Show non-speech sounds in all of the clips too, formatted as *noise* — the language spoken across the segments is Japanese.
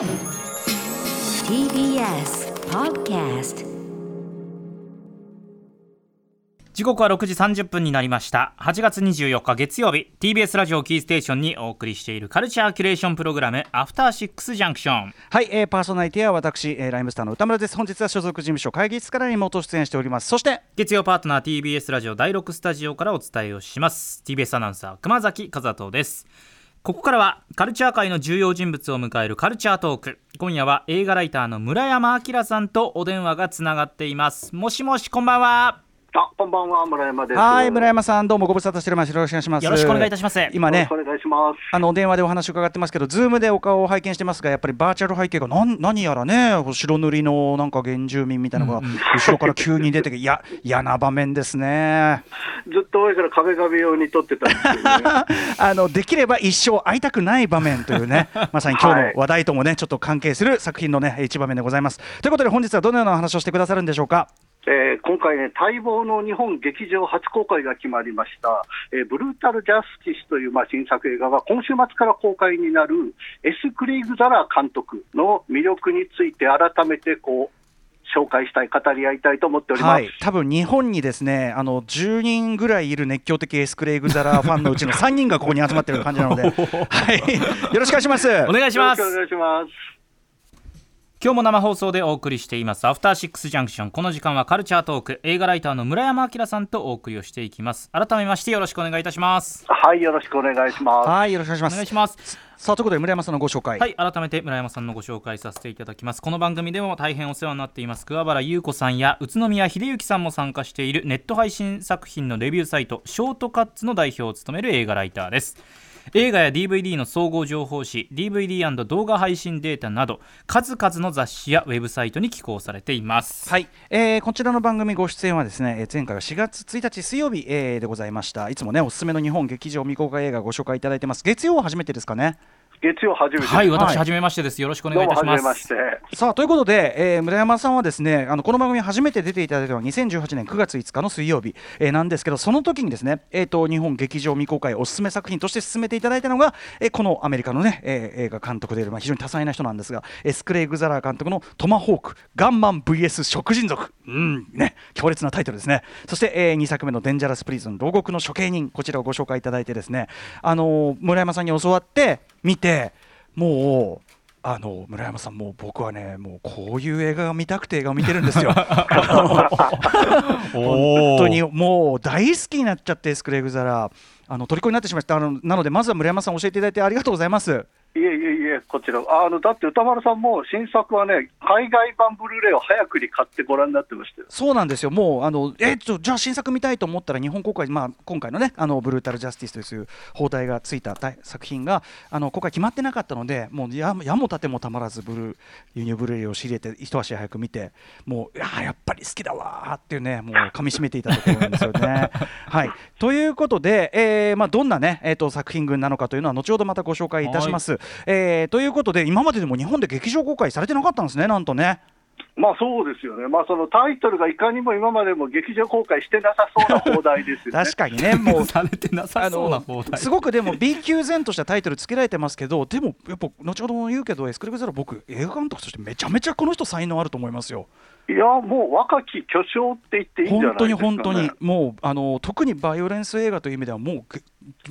TBS Podcast 時刻は6時30分になりました。8月24日月曜日。TBS ラジオキーステーションにお送りしているカルチャーキュレーションプログラムアフターシックスジャンクションはい、えー、パーソナリティは私、えー、ライムスターの歌村です。本日は所属事務所会議室からリモート出演しております。そして月曜パートナー TBS ラジオ第6スタジオからお伝えをします。TBS アナウンサー熊崎和人ですここからはカルチャー界の重要人物を迎えるカルチャートーク。今夜は映画ライターの村山章さんとお電話がつながっています。もしもしこんばんは。あ、こんばんは、村山です。はい村山さんどうもご無沙汰しておりますよろしくお願いしますよろしくお願いいたします今ねよろしくお願いします。あのお電話でお話を伺ってますけど、 Zoom でお顔を拝見してますが、やっぱりバーチャル背景がなん何やらね、白塗りのなんか原住民みたいなのが後ろから急に出てきて、いや、嫌な場面ですね。ずっと前から壁紙用に撮ってたんですけどね。*laughs* あのできれば一生会いたくない場面というね、*laughs* まさに今日の話題ともね、ちょっと関係する作品のね、一場面でございます。ということで、本日はどのようなお話をしてくださるんでしょうか？えー今回ね、待望の日本劇場初公開が決まりました、えーブルータル・ジャスティスという、まあ、新作映画が今週末から公開になるエス・クレイグ・ザラー監督の魅力について改めてこう紹介したい、語り合いたいと思っております。はい、多分日本にですね、あの10人ぐらいいる熱狂的エスクレイグザラーファンのうちの3人がここに集まってる感じなので、*laughs* はい、よろしくお願いします。お願いします今日も生放送でお送りしています。アフターシックスジャンクションこの時間はカルチャートーク映画ライターの村山明さんとお送りをしていきます。改めましてよろしくお願いいたします。はい、よろしくお願いします。はい、よろしくお願いしおます。願いします。さあということで村山さんのご紹介。はい改めて村山さんのご紹介させていただきます。この番組でも大変お世話になっています。桑原優子さんや宇都宮秀幸さんも参加しているネット配信作品のレビューサイトショートカッツの代表を務める映画ライターです映画や DVD の総合情報誌 DVD& 動画配信データなど数々の雑誌やウェブサイトに寄稿されています。はい、えーこちらの番組ご出演はですね、前回は4月1日水曜日、えーでございました。いつもねおすすめの日本劇場未公開映画ご紹介いただいてます。月曜は初めてですかね。月曜初めて。はいはい私はじめましてです。よろしくお願いいたします。初めまして。さあということで、えー村山さんはですねあのこの番組に初めて出ていただいたのは2018年9月5日の水曜日、えーなんですけどその時にですね、えー、と日本劇場未公開おすすめ作品として進めていただいたのが、えーこのアメリカのね、えー映画監督である、まあ、非常に多彩な人なんですがエスクレイ・グザラー監督の「トマホークガンマン VS 食人族」うんね強烈なタイトルですね。そして、え2作目の「デンジャラス・プリズン牢獄の処刑人」こちらをご紹介いただいてですねあのー村山さんに教わって見てもうあの村山さん、もう僕はね、もうこういう映画が見たくて映画を見てるんですよ。*laughs* 本当にもう大好きになっちゃって、スクレイグザラあの虜になってしまいましたあの。なので、まずは村山さん、教えていただいてありがとうございます。いえいえいえ、こちら、あのだって歌丸さんも新作はね、海外版ブルーレイを早くに買ってご覧になってましたよ。そうなんですよ、もう、あのえちょじゃあ新作見たいと思ったら、日本公開、まあ、今回のね、あのブルータル・ジャスティスという放題がついた大作品が、あの公開決まってなかったので、もうややもたてもたまらずブルー、輸入ブルーレイを仕入れて、一足早く見て、もう、いやーやっぱり好きだわーっていうね、もう噛みしめていたところなんですよね。*laughs* はい、ということで、えーまあ、どんなね、えー、と作品群なのかというのは、後ほどまたご紹介いたします。えーということで、今まででも日本で劇場公開されてなかったんですね、なんとね。まあそうですよね、まあ、そのタイトルがいかにも今までも劇場公開してなさそうな放題ですよね。*laughs* 確かにね、もうされてなさあそうなの放題すごくでも B 級前としたタイトルつけられてますけどでもやっぱ後ほども言うけど S・クレイグ・ザラー僕映画監督としてめちゃめちゃこの人才能あると思いますよいや、もう若き巨匠って言っていいんじゃ本当にないですか、ね、本当にもうあの特にバイオレンス映画という意味ではも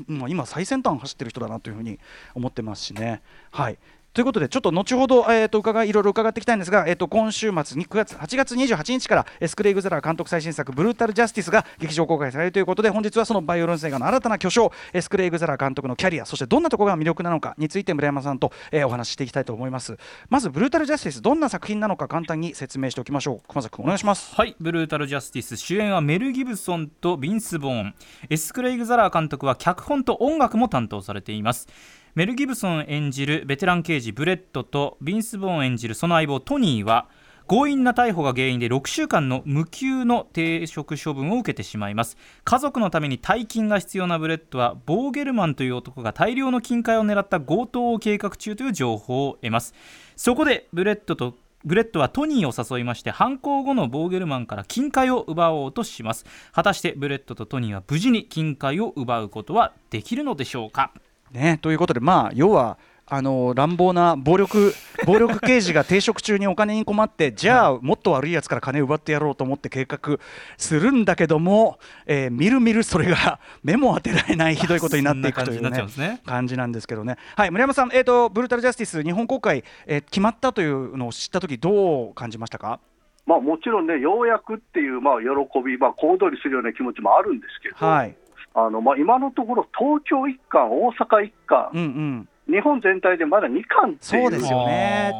う、まあ、今最先端走ってる人だなというふうに思ってますしね。はい。ということで、ちょっと後ほど、えー、と伺いいろいろ伺っていきたいんですが、えー、と今週末に9月8月28日から S・クレイグ・ザラー監督最新作「ブルータル・ジャスティス」が劇場公開されるということで本日はそのバイオレンス映画の新たな巨匠 S・クレイグ・ザラー監督のキャリアそしてどんなところが魅力なのかについて村山さんと、えーお話ししていきたいと思います。まずブルータル・ジャスティスどんな作品なのか簡単に説明しておきましょう。熊崎君お願いします。はい、ブルータル・ジャスティス主演はメル・ギブソンとビンス・ボーン。 S・クレイグ・ザラー監督は脚本と音楽も担当されています。メル・ギブソン演じるベテラン刑事ブレットとビンス・ボーン演じるその相棒トニーは強引な逮捕が原因で6週間の無給の停職処分を受けてしまいます。家族のために大金が必要なブレットはボーゲルマンという男が大量の金塊を狙った強盗を計画中という情報を得ます。そこでブレットとブレットはトニーを誘いまして犯行後のボーゲルマンから金塊を奪おうとします。果たしてブレットとトニーは無事に金塊を奪うことはできるのでしょうか？ね、ということで、まあ、要はあの乱暴な暴力暴力刑事が停職中にお金に困って *laughs* じゃあもっと悪いやつから金奪ってやろうと思って計画するんだけども、えー、みるみるそれが *laughs* 目も当てられない *laughs* ひどいことになっていくという、ねね、感じなんですけどね。はい村山さん、えーと、ブルータル・ジャスティス日本公開、えー、決まったというのを知った時どう感じましたか？まあ、もちろんね、ようやくっていう、まあ、喜び、まあ、小躍りするような気持ちもあるんですけど、はい、あのまあ、今のところ、東京一巻、大阪一巻、うんうん。日本全体でまだ2巻そうですよね、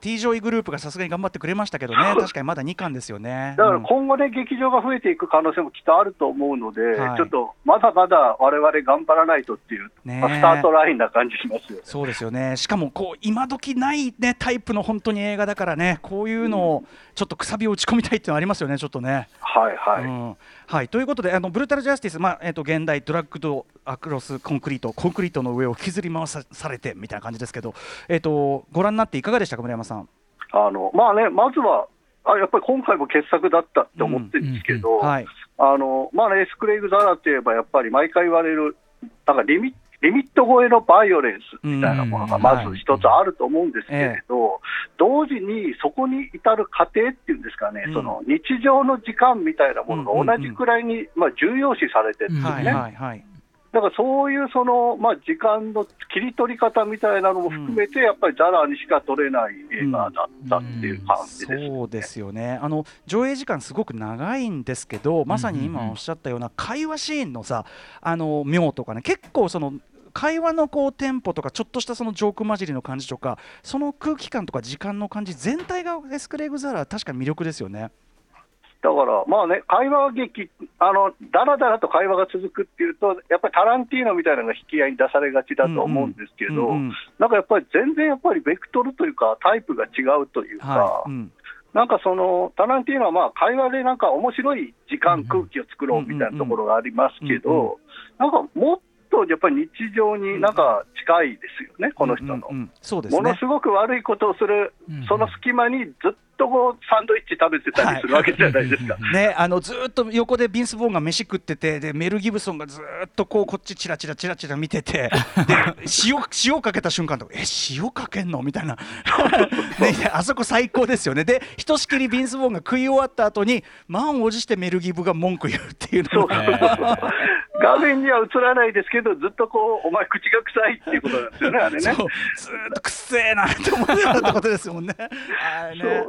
T, T ジョイグループがさすがに頑張ってくれましたけどね、確かにまだ2巻ですよね。だから今後ね、うん、劇場が増えていく可能性もきっとあると思うので、はい、ちょっとまだまだわれわれ頑張らないとっていう、ね。まあ、スタートラインな感じしますよ、ね、そうですよね、しかもこう今時ない、ね、タイプの本当に映画だからね、こういうのをちょっとくさびを打ち込みたいっていうのありますよね、ちょっとね。はいはい、うんはい、ということであのブルータル・ジャスティス、まあえーと、現代ドラッグドアクロスコンクリートコンクリートの上を引きずり回されてみたいな感じですけど、えーと、ご覧になっていかがでしたか村山さん？あのまあね、まずはあやっぱり今回も傑作だったって思ってるんですけど、あのまあね、エスクレイグ・ザラといえば、やっぱり毎回言われる、なんかリミリミット超えのバイオレンスみたいなものがまず一つあると思うんですけれど、同時にそこに至る過程っていうんですかね、その日常の時間みたいなものが同じくらいに、まあ、重要視されてるんですね。だからそういうその、まあ、時間の切り取り方みたいなのも含めて、やっぱりザラにしか撮れない映画だったっていう感じです、ね。うんうん、そうですよね。あの上映時間、すごく長いんですけど、まさに今おっしゃったような会話シーンのさ、あの妙とかね、結構その会話のこうテンポとかちょっとしたそのジョーク混じりの感じとかその空気感とか時間の感じ全体がエスクレイグ・ザラ確か魅力ですよね。だから、まあね、会話劇、あのだらだらと会話が続くっていうと、やっぱりタランティーノみたいなのが引き合いに出されがちだと思うんですけど、うんうん、なんかやっぱり全然やっぱりベクトルというか、タイプが違うというか、はい。うん、なんかそのタランティーノはまあ会話でなんか面白い時間、空気を作ろうみたいなところがありますけど、なんかもっとやっぱり日常になんか近いですよね、この人の、ものすごく悪いことをする、その隙間にずっとこうサンドイッチ食べてたりするわけじゃないですか。はい、ね、あのずっと横でビンス・ボーンが飯食っててでメル・ギブソンがずっとこうこっちチラチラチラチラ見てて *laughs* で塩塩かけた瞬間とえ塩かけんのみたいな、*laughs* ね、あそこ最高ですよね。でひとしきりビンス・ボーンが食い終わった後に満を持してメル・ギブが文句言うっていうのが。画面には映らないですけど、ずっとこう、お前、口が臭いっていうことなんですよね、*laughs* あれね。ずっとくせえなと思ってたってことですもんね。ね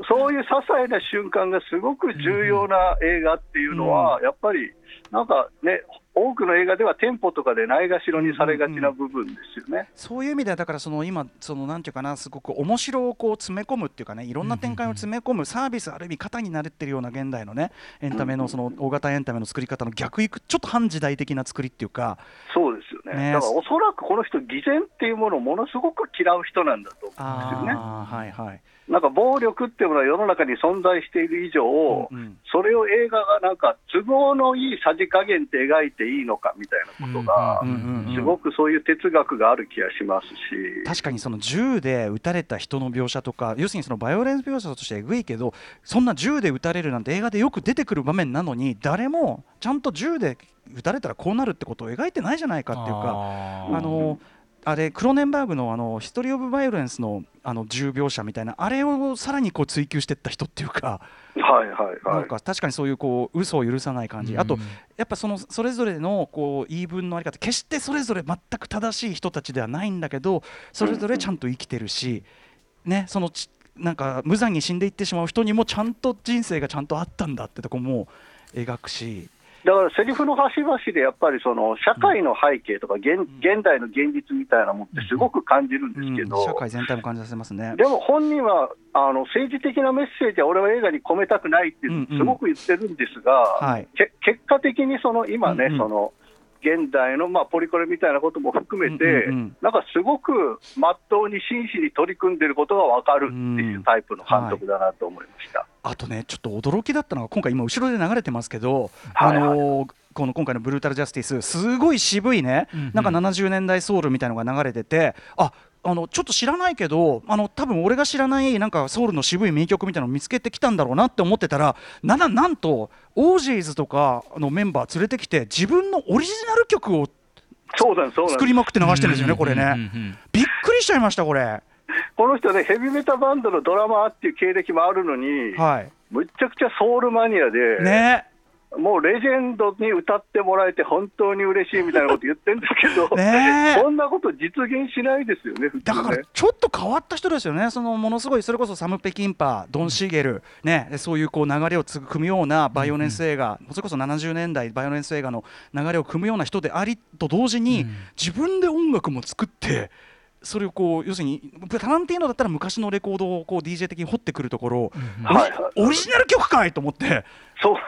そうそういう些細な瞬間がすごく重要な映画っていうのは、やっぱり、なんかね、多くの映画ではテンポとかでないがしろにされがちな部分ですよね、うん。うん、そういう意味ではだからその今そのなんていうかなすごく面白をこう詰め込むっていうかねいろんな展開を詰め込むサービスある意味型になれてるような現代のねエンタメのその大型エンタメの作り方の逆いくちょっと反時代的な作りっていうか。そうですよね、ね、だからおそらくこの人偽善っていうものをものすごく嫌う人なんだと思うんですよね。はいはいなんか暴力っていうものは世の中に存在している以上、うんうん、それを映画がなんか都合のいいさじ加減って描いていいのかみたいなことが、すごくそういう哲学がある気がしますし。確かにその銃で撃たれた人の描写とか、要するにそのバイオレンス描写としてえぐいけど、そんな銃で撃たれるなんて映画でよく出てくる場面なのに、誰もちゃんと銃で撃たれたらこうなるってことを描いてないじゃないかっていうか。あのあれクロネンバーグのあのヒストリー・オブ・バイオレンスのあの重描写みたいなあれをさらにこう追求していった人っていうか。はいはいはい、なんか確かにそういうこう嘘を許さない感じ、あとやっぱそのそれぞれのこう言い分のあり方決してそれぞれ全く正しい人たちではないんだけどそれぞれちゃんと生きてるし、ね、そのなんか無残に死んでいってしまう人にもちゃんと人生がちゃんとあったんだってとこも描くしだからセリフの端々でやっぱりその社会の背景とか現,、現代の現実みたいなものってすごく感じるんですけど、社会全体も感じさせますね。でも本人はあの政治的なメッセージは俺は映画に込めたくないってすごく言ってるんですが、はい、結果的にその今ね、その現代のまあポリコレみたいなことも含めて、なんかすごくまっとうに真摯に取り組んでることが分かるっていうタイプの監督だなと思いました。あとね、ちょっと驚きだったのが、今回、今、後ろで流れてますけど、はいはい、あのーこの今回のブルータル・ジャスティスすごい渋いね、うんうん、なんか70年代ソウルみたいのが流れててああのちょっと知らないけどあの多分俺が知らないなんかソウルの渋い名曲みたいなのを見つけてきたんだろうなって思ってたらななんとオージーズとかのメンバー連れてきて自分のオリジナル曲をそうなんです、そうなんです作りまくって流してるんですよね、これね。うんびっくりしちゃいました、これ。この人ね、ヘビメタバンドのドラマーっていう経歴もあるのに、はい。むっちゃくちゃソウルマニアで、ねもうレジェンドに歌ってもらえて本当に嬉しいみたいなこと言ってるんですけど、*laughs* ねそんなこと実現しないですよね、普だから。ちょっと変わった人ですよね、そのものすごい、それこそサム・ペキンパー、ドン・シーゲル、ね、そういうこう流れを組むようなバイオレンス映画、それこそ70年代、バイオレンス映画の流れを組むような人でありと同時に、自分で音楽も作って、それをこう要するにタランティーノだったら昔のレコードをこう DJ 的に掘ってくるところ、はいはいオリジナル曲かいと思って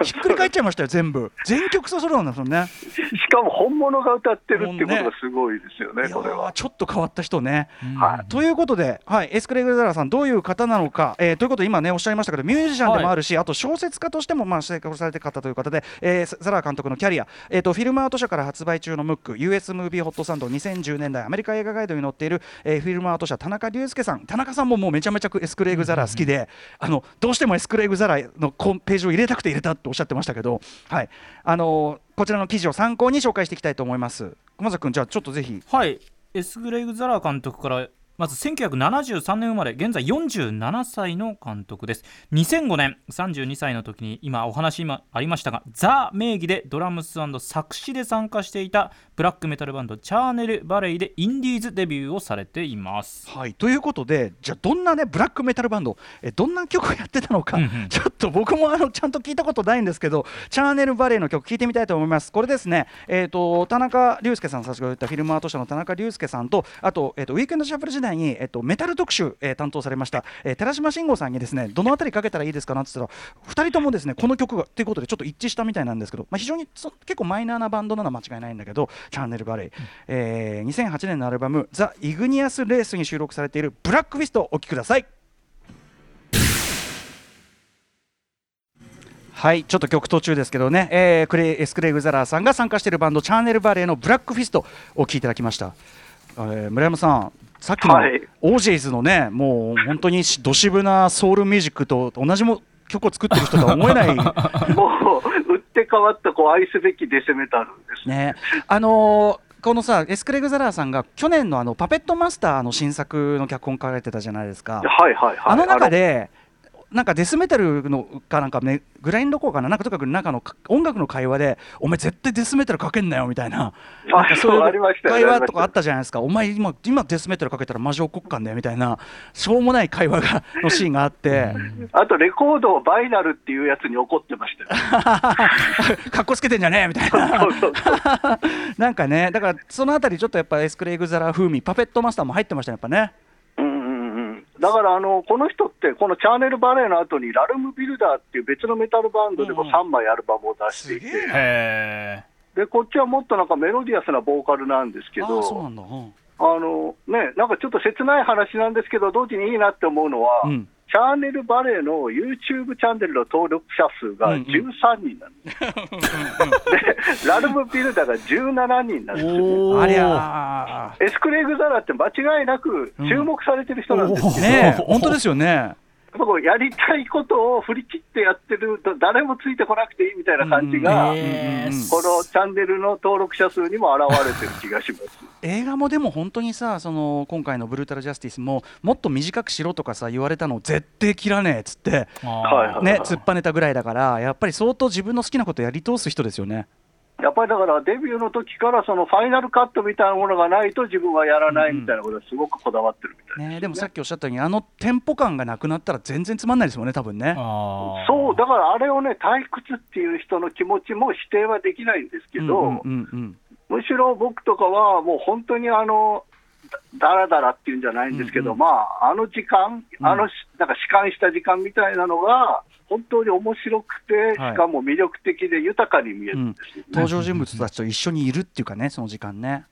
ひっくり返っちゃいましたよ全部。全曲それなんですよね。しかも本物が歌ってるっていうことがすごいですよね、いやこれは。ーちょっと変わった人ね、はい。ということで、はい、エスクレグザラさん、どういう方なのか、えーということで、今ね、おっしゃいましたけど、ミュージシャンでもあるし、あと小説家としても、まあ、成功されてる方という方で、えーザラー監督のキャリア、えーと、フィルムアート社から発売中のムック、US ムービーホットサンド、2010年代アメリカ映画ガイドに載っている、えーフィルムアート社、田中隆介さん、田中さんももうめちゃめちゃエスクレグザラー好きで、あのどうしてもエスクレグザラーのページを入れたくて入れたっておっしゃってましたけど、はいあのーこちらの記事を参考に紹介していきたいと思います。熊崎君、じゃあちょっとぜひ。はい、エスグレイグ・ザラー監督からまず1973年生まれ現在47歳の監督です。2005年32歳の時に今お話今ありましたがザ名義でドラムス作詞で参加していたブラックメタルバンドチャーネル・バレイでインディーズデビューをされています。はい、ということで、じゃあ、どんなね、ブラックメタルバンド、えどんな曲をやってたのか、うんうん。ちょっと僕もあのちゃんと聞いたことないんですけど、チャーネルバレーの曲、聞いてみたいと思います。これですね、えー、と田中隆介さん、先ほど言ったフィルムアート社の田中隆介さんと、あと,、えー、とウィークエンドシャッフル時代に、えー、とメタル特集、えー担当されました、えー寺島慎吾さんにですね、どのあたりかけたらいいですかなって言ったら、2人ともですね、この曲がということで、ちょっと一致したみたいなんですけど、まあ、非常にそ結構マイナーなバンドなのは間違いないんだけど、チャーネルバレー、えー2008年のアルバム、ザ・イグニアス・レースに収録されているブラックフィストをお聴きください。はい、ちょっと曲途中ですけどね、えークレエスクレイグ・ザラーさんが参加しているバンド、チャーネル・バレーのブラックフィストを聴いていただきました。えー村山さん、さっきのはいオージェイズのね、もう本当にど渋なソウルミュージックと同じも曲を作ってる人とは思えない。*laughs* もう、打って変わったこう愛すべきデスメタルですね。ね、あのーこのさエスクレグ・ザラーさんが去年のあのパペットマスターの新作の脚本書かれてたじゃないですか。はいはいはい。あの中でなんかデスメタルのかなんかねグラインドコーかななんかとにかく中のか音楽の会話でお前絶対デスメタルかけんなよみたいな。*laughs* あなんかそういう会話とかあったじゃないですか。お前今今デスメタルかけたらマジ怒っかんだよみたいな。しょうもない会話が *laughs* のシーンがあって。あとレコードをバイナルっていうやつに怒ってましたよ。*laughs* かっこつけてんじゃねえみたいな。なんかねだからそのあたりちょっとやっぱエスクレグ・ザラー風味パペットマスターも入ってましたねやっぱねだからあのこの人って、このチャンネルバレーの後に、ラルム・ビルダーっていう別のメタルバンドでもうん3枚アルバムを出していて、すげえ。なへでこっちはもっとなんかメロディアスなボーカルなんですけあど、あのね、なんかちょっと切ない話なんですけど、同時にいいなって思うのは、うんチャンネルバレーの YouTube チャンネルの登録者数がうんうん。13人なんです、*laughs* でラルム・ビルダーが17人なんですよ。ありゃー。エスクレイグ・ザラって間違いなく注目されてる人なんですよ、うんねえ。本当ですよねこうやりたいことを振り切ってやってると、誰もついてこなくていいみたいな感じが、うんえーこのチャンネルの登録者数にも現れてる気がします。*laughs* 映画もでも本当にさその今回の「ブルータル・ジャスティス」ももっと短くしろとかさ言われたの絶対切らねえっつってね突っぱねたぐらいだからやっぱり相当自分の好きなことやり通す人ですよね。やっぱりだからデビューの時からそのファイナルカットみたいなものがないと自分はやらないみたいなことはすごくこだわってるみたいですね。でもさっきおっしゃったようにあのテンポ感がなくなったら全然つまんないですもんね多分ね。そう、だからあれをね、退屈っていう人の気持ちも否定はできないんですけど、うんうんうんうん。むしろ僕とかは、もう本当にあの、だだらだらっていうんじゃないんですけど、うんうん。まあ、あの時間、うんあのし、なんか弛緩した時間みたいなのが、本当に面白くて、はいしかも魅力的で豊かに見えるんですよね。登場人物たちと一緒にいるっていうかねその時間ね。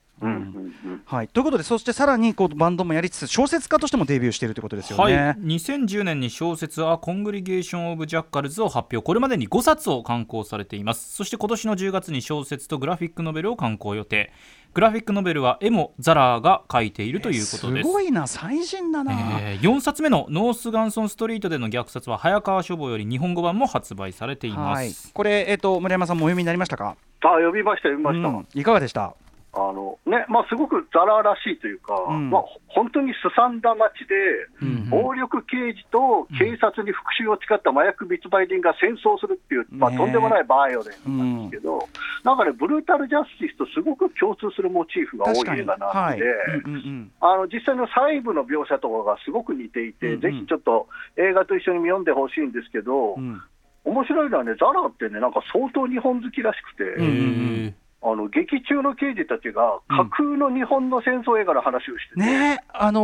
はい、ということでそしてさらにこうバンドもやりつつ小説家としてもデビューしているということですよはい、ね。2010年に小説「ア・コングリゲーション・オブ・ジャッカルズ」を発表。これまでに5冊を刊行されています。そして今年の10月に小説とグラフィックノベルを刊行予定。グラフィックノベルはエモ・ザラーが書いているということです。すごいな最人だな。えー4冊目の「ノース・ガンソン・ストリート」での虐殺は早川書房より日本語版も発売されていまはい。す、、これ、えっと村山さんもお読みになりましたか、あ、呼びました、呼びました。うん。いかがでした？あのねまあ、すごくザラらしいというか、うん。まあ、本当にすさんだ街で、うん。暴力刑事と警察に復讐を誓った麻薬密売人が戦争するっていう、まあ、とんでもないバイオレンスなんですけど、なんかね、ブルータルジャスティスとすごく共通するモチーフが多い映画なんはい。で、うんうんうん。あの実際の細部の描写とかがすごく似ていて、うん。うんぜひちょっと映画と一緒に読んでほしいんですけど、うん。面白いのはね、ザラってね、なんか相当日本好きらしくて。あの劇中の刑事たちが架空の日本の戦争映画の話をしてて、ねえあの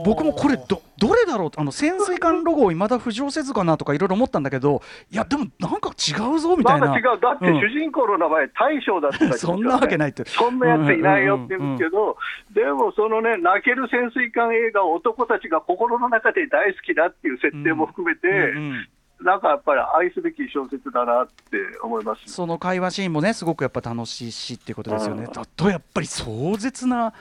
ー僕もこれどどれだろう？あの潜水艦ロゴをいまだ浮上せずかなとかいろいろ思ったんだけどいやでもなんか違うぞみたな。ないんか違う、だってうん。主人公の名前、大将だって書いてますよねそんなわけないって。そんなやついないよって言うんですけど、でもそのね、泣ける潜水艦映画を男たちが心の中で大好きだっていう設定も含めて、うんうんなんかやっぱり愛すべき小説だなって思います。その会話シーンもねすごくやっぱ楽しいしっていうことですよね。うんだとやっぱり壮絶な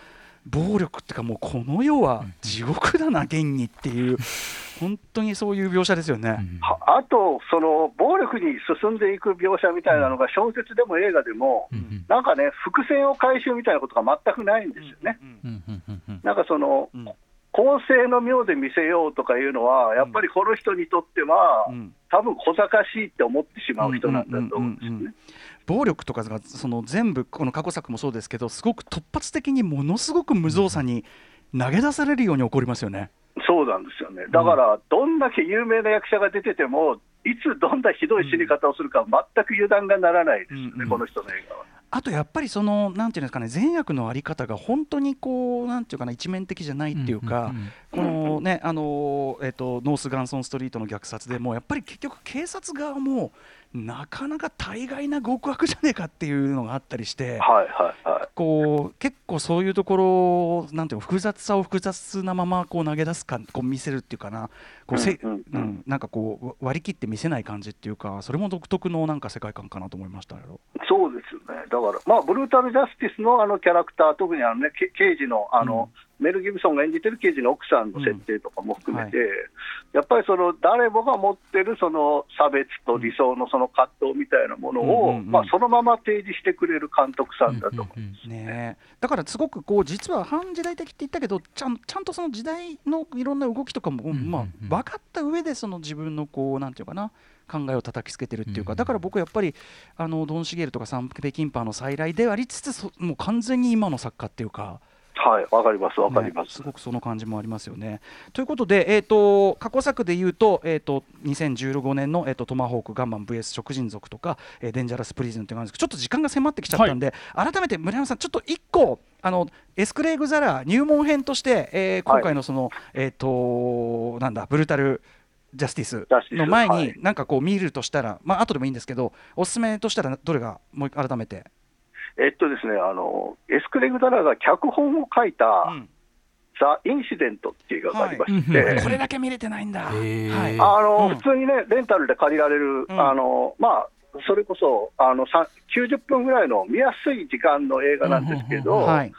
暴力っていうかもうこの世は地獄だな現にっていう *laughs* 本当にそういう描写ですよね。はあと、その暴力に進んでいく描写みたいなのが小説でも映画でも、うんなんかね、伏線を回収みたいなことが全くないんですよね。なんかその、うん公正の妙で見せようとかいうのは、やっぱりこの人にとっては、うん多分小賢しいって思ってしまう人なんだと思うんですよね。暴力とかがその全部この過去作もそうですけどすごく突発的にものすごく無造作に投げ出されるように起こりますよね。そうなんですよね。だから、どんだけ有名な役者が出てても、いつどんなひどい死に方をするか、全く油断がならないですよね、うんうんこの人の映画は。あとやっぱりそのなんていうんですかね善悪のあり方が本当にこうなんていうかな一面的じゃないっていうか、このねあのえっ、とノースガンソンストリートの虐殺でもやっぱり結局警察側もなかなか大概な極悪じゃねえかっていうのがあったりして。はいはいはい。こう結構そういうところなんていうの複雑さを複雑なままこう投げ出すかこう見せるっていうかなこうせ、うんうんうんうんなんかこう割り切って見せない感じっていうかそれも独特のなんか世界観かなと思いましたけど。そうですよね。だから、まあ、ブルータル・ジャスティスのあのキャラクター、特にあの、ね、け刑事のあの、メル・ギブソンが演じてる刑事の奥さんの設定とかも含めて、やっぱりその誰もが持ってるその差別と理想のその葛藤みたいなものを、うんうんうんまあ、そのまま提示してくれる監督さんだと思う。ね。え。だからすごくこう実は反時代的って言ったけどちゃんちゃんとその時代のいろんな動きとかも、んうんまあ、分かった上でその自分のこうなんていうかな考えを叩きつけてるっていうか、うん。だから僕はやっぱりあのドン・シゲルとかサンペ・キンパーの再来でありつつそもう完全に今の作家っていうか。はい、わかります、わかります。ねすごくその感じもありますよね。ということで、えー、と過去作で言うと,、えー、と2015年の、えー、とトマホーク、ガンマン VS 食人族とか、えーデンジャラス・プリズンという感じですけどちょっと時間が迫ってきちゃったんで、改めて村山さん、ちょっと1個あのエスクレイグ・ザラ入門編として、えー今回のその、えっ、となんだブルータルジャスティスの前にはい。なんかこう見るとしたら、まあ後でもいいんですけどおすすめとしたらどれがもう改めて、えっとですね、あの、エスクレグ・ダラが脚本を書いた、うん。ザ・インシデントっていう映画がありまして、はい。うん。*laughs* これだけ見れてないんだ。はい。あの、うん。普通にね、レンタルで借りられる、うん。あの、まあ、それこそ、あの、さ90分ぐらいの見やすい時間の映画なんですけど、はい。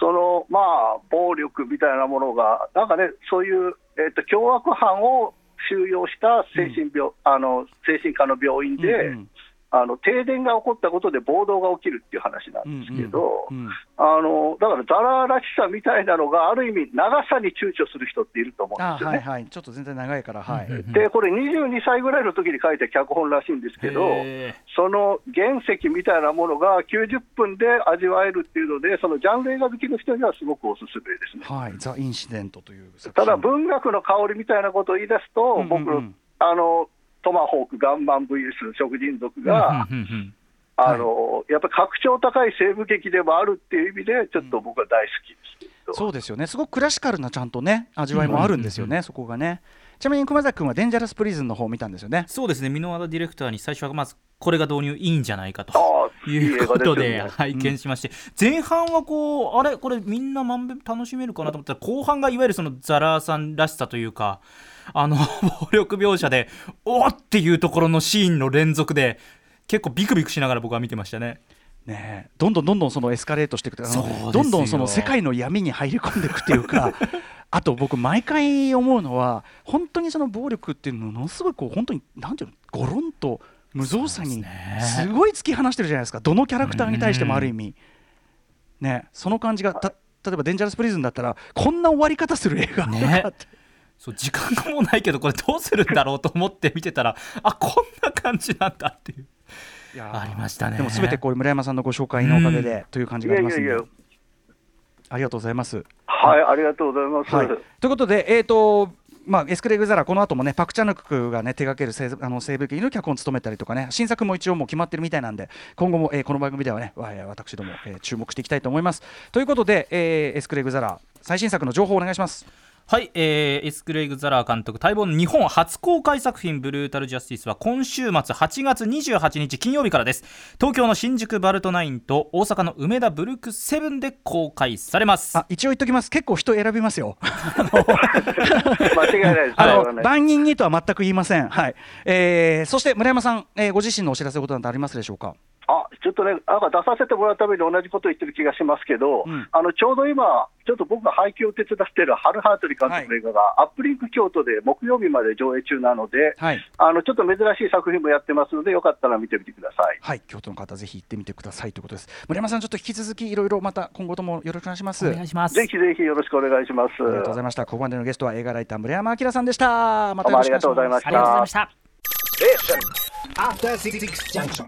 その、まあ、暴力みたいなものが、なんかね、そういう、えっと、凶悪犯を収容した精神病、あの、精神科の病院で、うんうんあの停電が起こったことで暴動が起きるっていう話なんですけど、うんうんあのだからザラらしさみたいなのが、ある意味、長さに躊躇する人っていると思うんあですよね。はいはい、ちょっと全然長いから、はい。うんで、これ、22歳ぐらいの時に書いた脚本らしいんですけど、へその原石みたいなものが90分で味わえるっていうので、そのジャンル映画好きの人にはすごくおすすめですね。はい、ザ・インシデントという作た品だ、文学の香りみたいなことを言い出すと、うんうんうん。僕、あのトマホーク、ガンマン VS 食人族ーが、うんうんうんあのやっぱり格調高い西部劇でもあるっていう意味で、ちょっと僕は大好きです。けど、そうですよね、すごくクラシカルなちゃんとね、味わいもあるんですよね、そこがね。ちなみに熊崎君はデンジャラス・プリズンの方を見たんですよね。そうですね。箕輪田ディレクターに最初はまずこれが導入。いいんじゃないかといいいうことでね。拝見しまして、前半はこうあれ？これみんなまんべん楽しめるかなと思ったら後半がいわゆるそのザラーさんらしさというかあの *laughs* 暴力描写でおーっていうところのシーンの連続で結構ビクビクしながら僕は見てましたね。ねえ。どんどんどんどんそのエスカレートしていくとあのそうですよ。どんどんその世界の闇に入り込んでいくっていうか *laughs* あと僕毎回思うのは本当にその暴力っていうのものすごいこう本当になんていうのゴロンと無造作にすねすごい突き放してるじゃないですか。どのキャラクターに対してもある意味。ねその感じがた例えば「デンジャラス・プリズン」だったらこんな終わり方する映画ね。そう時間がもうないけどこれどうするんだろうと思って見てたら *laughs* あこんな感じなんだっていう。いやー。ありましたね。でも全てこれ村山さんのご紹介のおかげでという感じがありますので。いやいやいありがとうございます。はい、ありがとうございます。はい、ということで、えーとまあ、エスクレイグ・ザラ、この後もね、パク・チャヌクがね、手掛ける西あの西部劇の脚本を務めたりとかね、新作も一応もう決まってるみたいなんで、今後も、えーこの番組ではね、わ私ども、えー注目していきたいと思います。ということで、えーエスクレイグ・ザラ、最新作の情報をお願いします。はい、えーエスクレイグ・ザラー監督待望の日本初公開作品「ブルータル・ジャスティス」は今週末8月28日金曜日からです東京の新宿バルトナインと大阪の梅田ブルクセブンで公開されますあ一応言っときます、結構人選びますよ。*laughs* 間違いないです。あはいの万人にとは全く言いません。はいえーそして村山さん、えーご自身のお知らせことなんてありますでしょうか？あちょっとね、なんか出させてもらうために同じこと言ってる気がしますけど、うんあのちょうど今、ちょっと僕が配給を手伝っているハル・ハートリー監督の映画が、アップリンク京都で木曜日まで上映中なので、はいあのちょっと珍しい作品もやってますので、よかったら見てみてください。はい、京都の方、ぜひ行ってみてくださいということです。村山さん、ちょっと引き続きいろいろまた今後ともよろしくお願いします。お願いしますぜひぜひよろしくお願いします。ありがとうございました。ここまでのゲストは映画ライター村山明さんでした。またよろしくお願いしますどうもありがとうございましたありがとうございました.